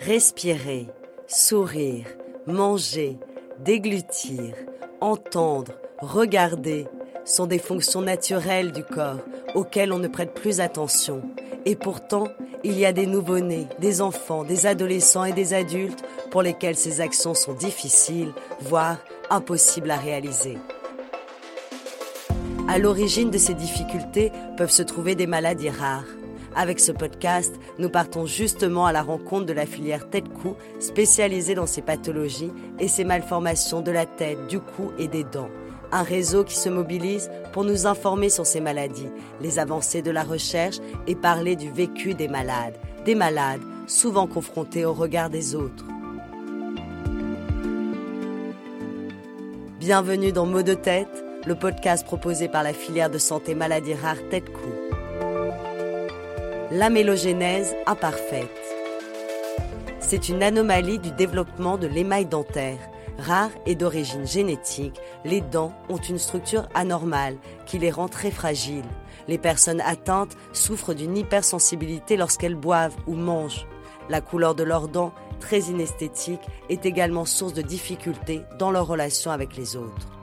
Respirer, sourire, manger, déglutir, entendre, regarder sont des fonctions naturelles du corps auxquelles on ne prête plus attention. Et pourtant, il y a des nouveau-nés, des enfants, des adolescents et des adultes pour lesquels ces actions sont difficiles, voire impossibles à réaliser. À l'origine de ces difficultés peuvent se trouver des maladies rares. Avec ce podcast, nous partons justement à la rencontre de la filière tête-cou spécialisée dans ces pathologies et ces malformations de la tête, du cou et des dents. Un réseau qui se mobilise pour nous informer sur ces maladies, les avancées de la recherche et parler du vécu des malades, des malades souvent confrontés au regard des autres. Bienvenue dans Mots de tête, le podcast proposé par la filière de santé maladies rares tête-cou l'amélogénèse imparfaite. C'est une anomalie du développement de l'émail dentaire. Rare et d'origine génétique, les dents ont une structure anormale qui les rend très fragiles. Les personnes atteintes souffrent d'une hypersensibilité lorsqu'elles boivent ou mangent. La couleur de leurs dents, très inesthétique, est également source de difficultés dans leur relation avec les autres.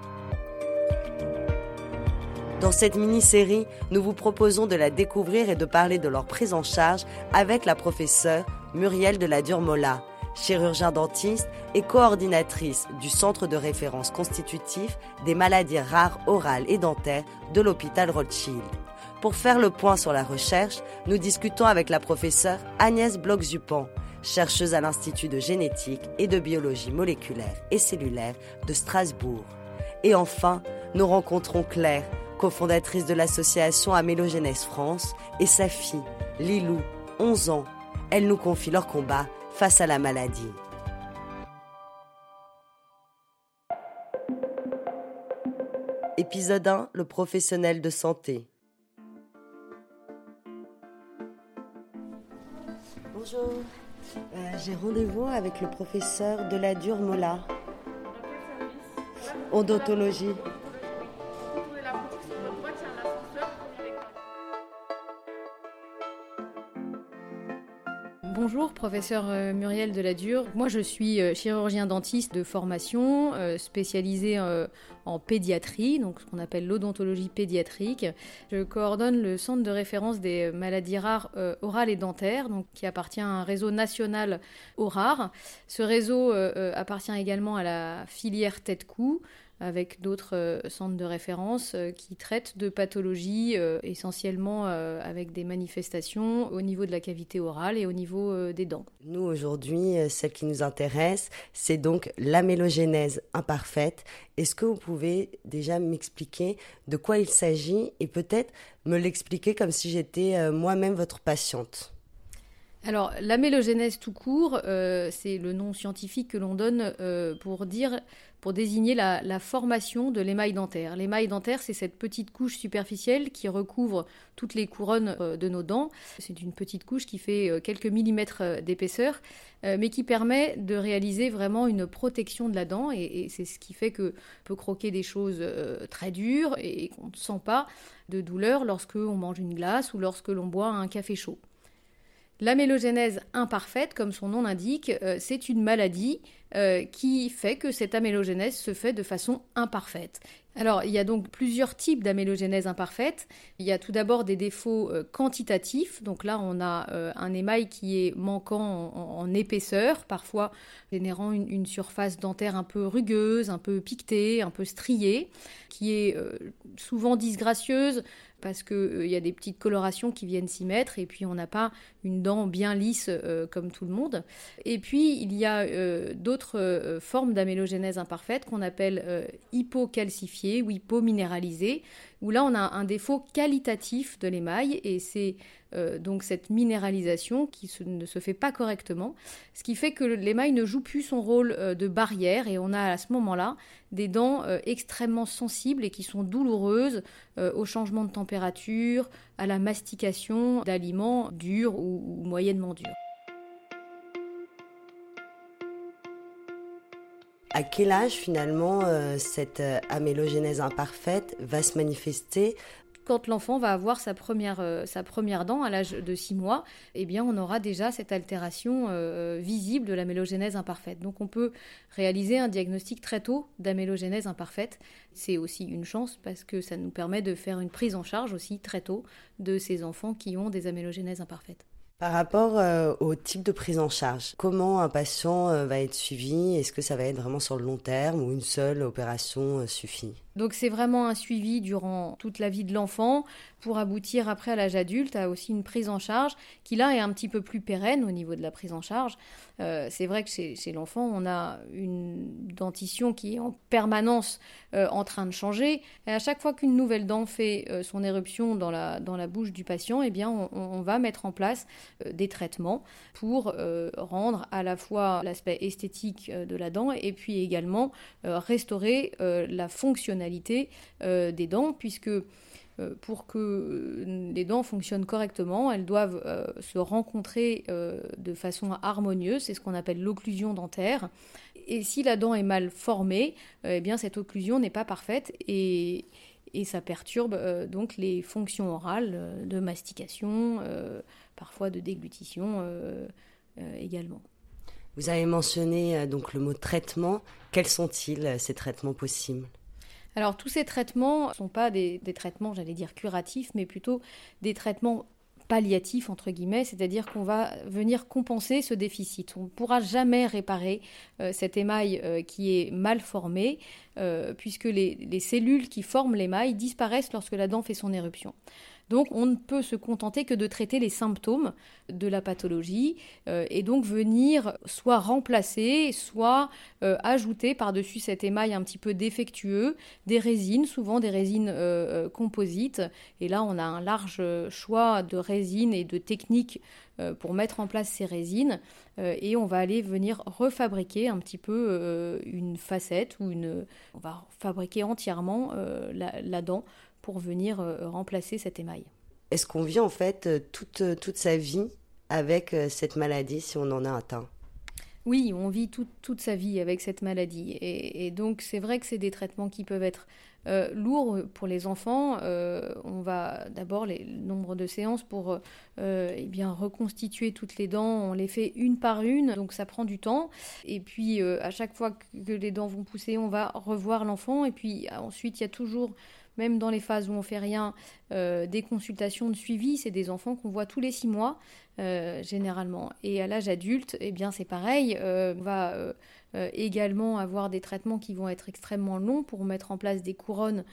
Dans cette mini-série, nous vous proposons de la découvrir et de parler de leur prise en charge avec la professeure Muriel de la Durmola, chirurgien dentiste et coordinatrice du Centre de référence constitutif des maladies rares orales et dentaires de l'hôpital Rothschild. Pour faire le point sur la recherche, nous discutons avec la professeure Agnès Bloch-Zupan, chercheuse à l'Institut de génétique et de biologie moléculaire et cellulaire de Strasbourg. Et enfin, nous rencontrons Claire, cofondatrice de l'association Amélogénèse France, et sa fille, Lilou, 11 ans. Elle nous confie leur combat face à la maladie. Épisode 1, le professionnel de santé. Bonjour, euh, j'ai rendez-vous avec le professeur de la Mola. Odontologie. Bonjour, professeur euh, Muriel Deladure. Moi, je suis euh, chirurgien dentiste de formation, euh, spécialisé en pédiatrie, donc ce qu'on appelle l'odontologie pédiatrique. Je coordonne le centre de référence des maladies rares orales et dentaires, donc qui appartient à un réseau national aux rares. Ce réseau appartient également à la filière tête-cou avec d'autres euh, centres de référence euh, qui traitent de pathologies euh, essentiellement avec des manifestations au niveau de la cavité orale et au niveau des dents. Nous, aujourd'hui, celle qui nous intéresse, c'est donc l'amélogénèse imparfaite. Est-ce que vous pouvez déjà m'expliquer de quoi il s'agit et peut-être me l'expliquer comme si j'étais moi-même votre patiente? Alors, l'amélogénèse tout court, c'est le nom scientifique que l'on donne pour dire pour désigner la, formation de l'émail dentaire. L'émail dentaire, c'est cette petite couche superficielle qui recouvre toutes les couronnes euh, de nos dents. C'est une petite couche qui fait euh, quelques millimètres euh, d'épaisseur, mais qui permet de réaliser vraiment une protection de la dent. Et, c'est ce qui fait que peut croquer des choses très dures et qu'on ne sent pas de douleur lorsque l'on mange une glace ou lorsque l'on boit un café chaud. L'amélogénèse imparfaite, comme son nom l'indique, c'est une maladie euh, qui fait que cette amélogénèse se fait de façon imparfaite. Alors, il y a donc plusieurs types d'amélogénèse imparfaite. Il y a tout d'abord des défauts euh, quantitatifs. Donc là, on a un émail qui est manquant en, épaisseur, parfois générant une, surface dentaire un peu rugueuse, un peu piquetée, un peu striée, qui est souvent disgracieuse, parce qu'il euh, y a des petites colorations qui viennent s'y mettre et puis on n'a pas une dent bien lisse euh, comme tout le monde. Et puis il y a euh, d'autres formes d'amélogénèse imparfaite qu'on appelle hypocalcifiée ou hypominéralisée où là on a un défaut qualitatif de l'émail et c'est euh, donc cette minéralisation qui ne se fait pas correctement, ce qui fait que l'émail ne joue plus son rôle euh, de barrière et on a à ce moment-là des dents euh, extrêmement sensibles et qui sont douloureuses au changement de température, à la mastication d'aliments durs ou moyennement durs. À quel âge finalement euh, cette euh, amélogénèse imparfaite va se manifester? Quand l'enfant va avoir sa première, euh, sa première dent à l'âge de 6 mois, eh bien, on aura déjà cette altération visible de l'amélogénèse imparfaite. Donc, on peut réaliser un diagnostic très tôt d'amélogénèse imparfaite. C'est aussi une chance parce que ça nous permet de faire une prise en charge aussi très tôt de ces enfants qui ont des amélogénèses imparfaites. Par rapport euh, au type de prise en charge, comment un patient va être suivi? Est-ce que ça va être vraiment sur le long terme ou une seule opération suffit? Donc c'est vraiment un suivi durant toute la vie de l'enfant pour aboutir après à l'âge adulte à aussi une prise en charge qui là est un petit peu plus pérenne au niveau de la prise en charge. Euh, c'est vrai que chez, l'enfant on a une dentition qui est en permanence euh, en train de changer et à chaque fois qu'une nouvelle dent fait euh, son éruption dans la, dans la bouche du patient, eh bien on, on va mettre en place des traitements pour rendre à la fois l'aspect esthétique de la dent et puis également restaurer la fonctionnalité euh, des dents, puisque euh, pour que les dents fonctionnent correctement, elles doivent euh, se rencontrer de façon harmonieuse, c'est ce qu'on appelle l'occlusion dentaire. Et si la dent est mal formée, eh bien cette occlusion n'est pas parfaite et, ça perturbe donc les fonctions orales de mastication, parfois de déglutition également. Vous avez mentionné donc le mot traitement. Quels sont-ils ces traitements possibles? Alors tous ces traitements ne sont pas des, traitements, j'allais dire curatifs, mais plutôt des traitements palliatifs entre guillemets, c'est-à-dire qu'on va venir compenser ce déficit. On ne pourra jamais réparer euh, cet émail euh, qui est mal formé, euh, puisque les, cellules qui forment l'émail disparaissent lorsque la dent fait son éruption. Donc on ne peut se contenter que de traiter les symptômes de la pathologie euh, et donc venir soit remplacer, soit euh, ajouter par-dessus cet émail un petit peu défectueux des résines, souvent des résines euh, composites. Et là on a un large choix de résines et de techniques pour mettre en place ces résines et on va aller venir refabriquer un petit peu une facette ou une on va fabriquer entièrement la, dent pour venir euh, remplacer cet émail. Est-ce qu'on vit en fait euh, toute, euh, toute sa vie avec cette maladie si on en a atteint? Oui, on vit toute sa vie avec cette maladie. Et, donc, c'est vrai que c'est des traitements qui peuvent être lourds pour les enfants. on va d'abord, le nombre de séances pour eh bien, reconstituer toutes les dents, on les fait une par une, donc ça prend du temps. Et puis, à chaque fois que les dents vont pousser, on va revoir l'enfant. Et puis, ensuite, il y a toujours même dans les phases où on fait rien, euh, des consultations de suivi. C'est des enfants qu'on voit tous les six mois, euh, généralement. Et à l'âge adulte, eh bien, c'est pareil. Euh, on va également avoir des traitements qui vont être extrêmement longs pour mettre en place des couronnes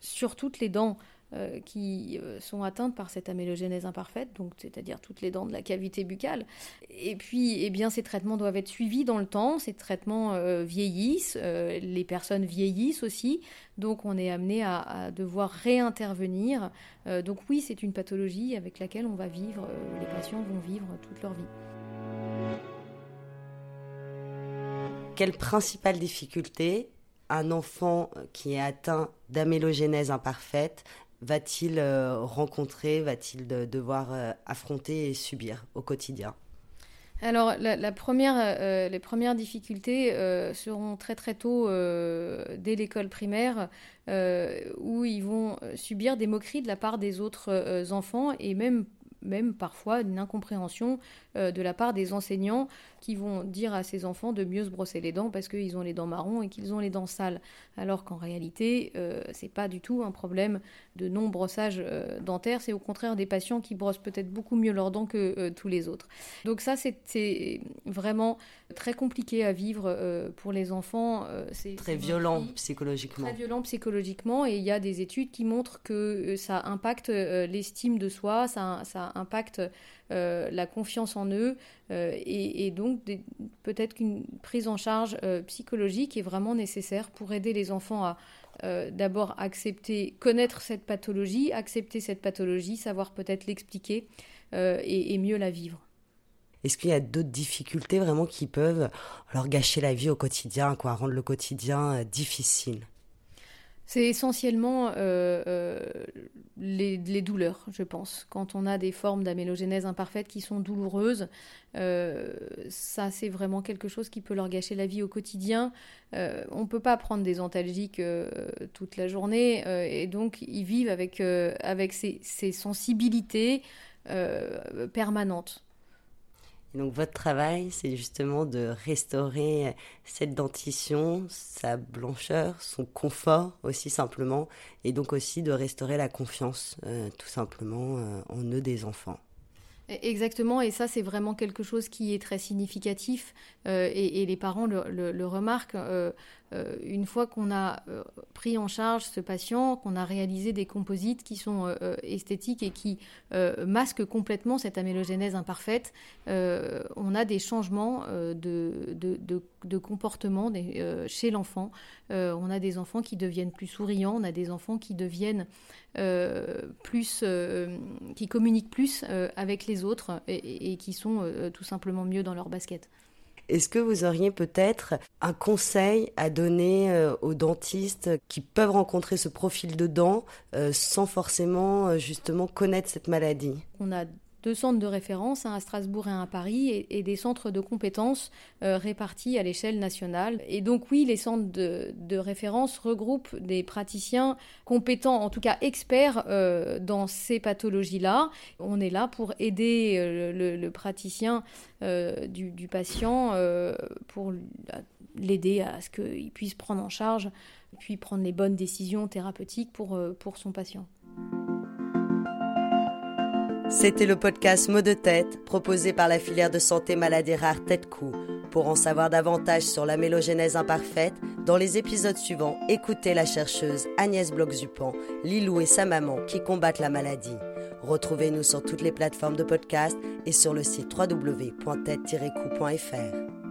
sur toutes les dents euh, qui euh, sont atteintes par cette amélogénèse imparfaite, donc c'est-à-dire toutes les dents de la cavité buccale. Et puis, eh bien, ces traitements doivent être suivis dans le temps. Ces traitements euh, vieillissent, les personnes vieillissent aussi, donc on est amené à, devoir réintervenir. donc oui, c'est une pathologie avec laquelle on va vivre, les patients vont vivre toute leur vie. Quelle principale difficulté un enfant qui est atteint d'amélogénèse imparfaite va-t-il euh, rencontrer, va-t-il devoir euh, affronter et subir au quotidien? Alors, euh, les premières difficultés seront très très tôt dès l'école primaire, où ils vont subir des moqueries de la part des autres enfants et même parfois une incompréhension de la part des enseignants qui vont dire à ces enfants de mieux se brosser les dents parce qu'ils ont les dents marrons et qu'ils ont les dents sales. Alors qu'en réalité, euh, c'est pas du tout un problème de non-brossage euh, dentaire, c'est au contraire des patients qui brossent peut-être beaucoup mieux leurs dents que euh, tous les autres. Donc ça, c'est vraiment très compliqué à vivre euh, pour les enfants. c'est très violent psychologiquement. Très violent psychologiquement et il y a des études qui montrent que ça impacte l'estime de soi, ça, ça impacte la confiance en eux euh, et, donc peut-être qu'une prise en charge euh, psychologique est vraiment nécessaire pour aider les enfants à d'abord accepter, connaître cette pathologie, accepter cette pathologie, savoir peut-être l'expliquer et, mieux la vivre. Est-ce qu'il y a d'autres difficultés vraiment qui peuvent leur gâcher la vie au quotidien, quoi, rendre le quotidien difficile? C'est essentiellement euh, euh, les, douleurs, je pense. Quand on a des formes d'amélogénèse imparfaite qui sont douloureuses, euh, ça c'est vraiment quelque chose qui peut leur gâcher la vie au quotidien. on ne peut pas prendre des antalgiques toute la journée et donc ils vivent avec, avec ces, ces sensibilités permanentes donc votre travail, c'est justement de restaurer cette dentition, sa blancheur, son confort aussi simplement, et donc aussi de restaurer la confiance euh, tout simplement euh, en eux des enfants. Exactement, et ça c'est vraiment quelque chose qui est très significatif euh, et, les parents le, remarquent. Euh, euh, une fois qu'on a pris en charge ce patient, qu'on a réalisé des composites qui sont esthétiques et qui masquent complètement cette amélogénèse imparfaite, on a des changements de, comportement chez l'enfant. on a des enfants qui deviennent plus souriants, on a des enfants qui deviennent plus, qui communiquent plus avec les autres et, qui sont tout simplement mieux dans leur basket. Est-ce que vous auriez peut-être un conseil à donner euh, aux dentistes qui peuvent rencontrer ce profil de dents euh, sans forcément euh, justement connaître cette maladie? Deux centres de référence, un à Strasbourg et un à Paris, et, des centres de compétences euh, répartis à l'échelle nationale. Et donc oui, les centres de, référence regroupent des praticiens compétents, en tout cas experts euh, dans ces pathologies-là. On est là pour aider euh, le, praticien du, patient, pour l'aider à ce qu'il puisse prendre en charge, puis prendre les bonnes décisions thérapeutiques pour, pour son patient. C'était le podcast Mots de tête proposé par la filière de santé maladies rares Tête-Cou. Pour en savoir davantage sur la mélogénèse imparfaite, dans les épisodes suivants, écoutez la chercheuse Agnès Bloch-Zupan, Lilou et sa maman qui combattent la maladie. Retrouvez-nous sur toutes les plateformes de podcast et sur le site www.tête-coup.fr.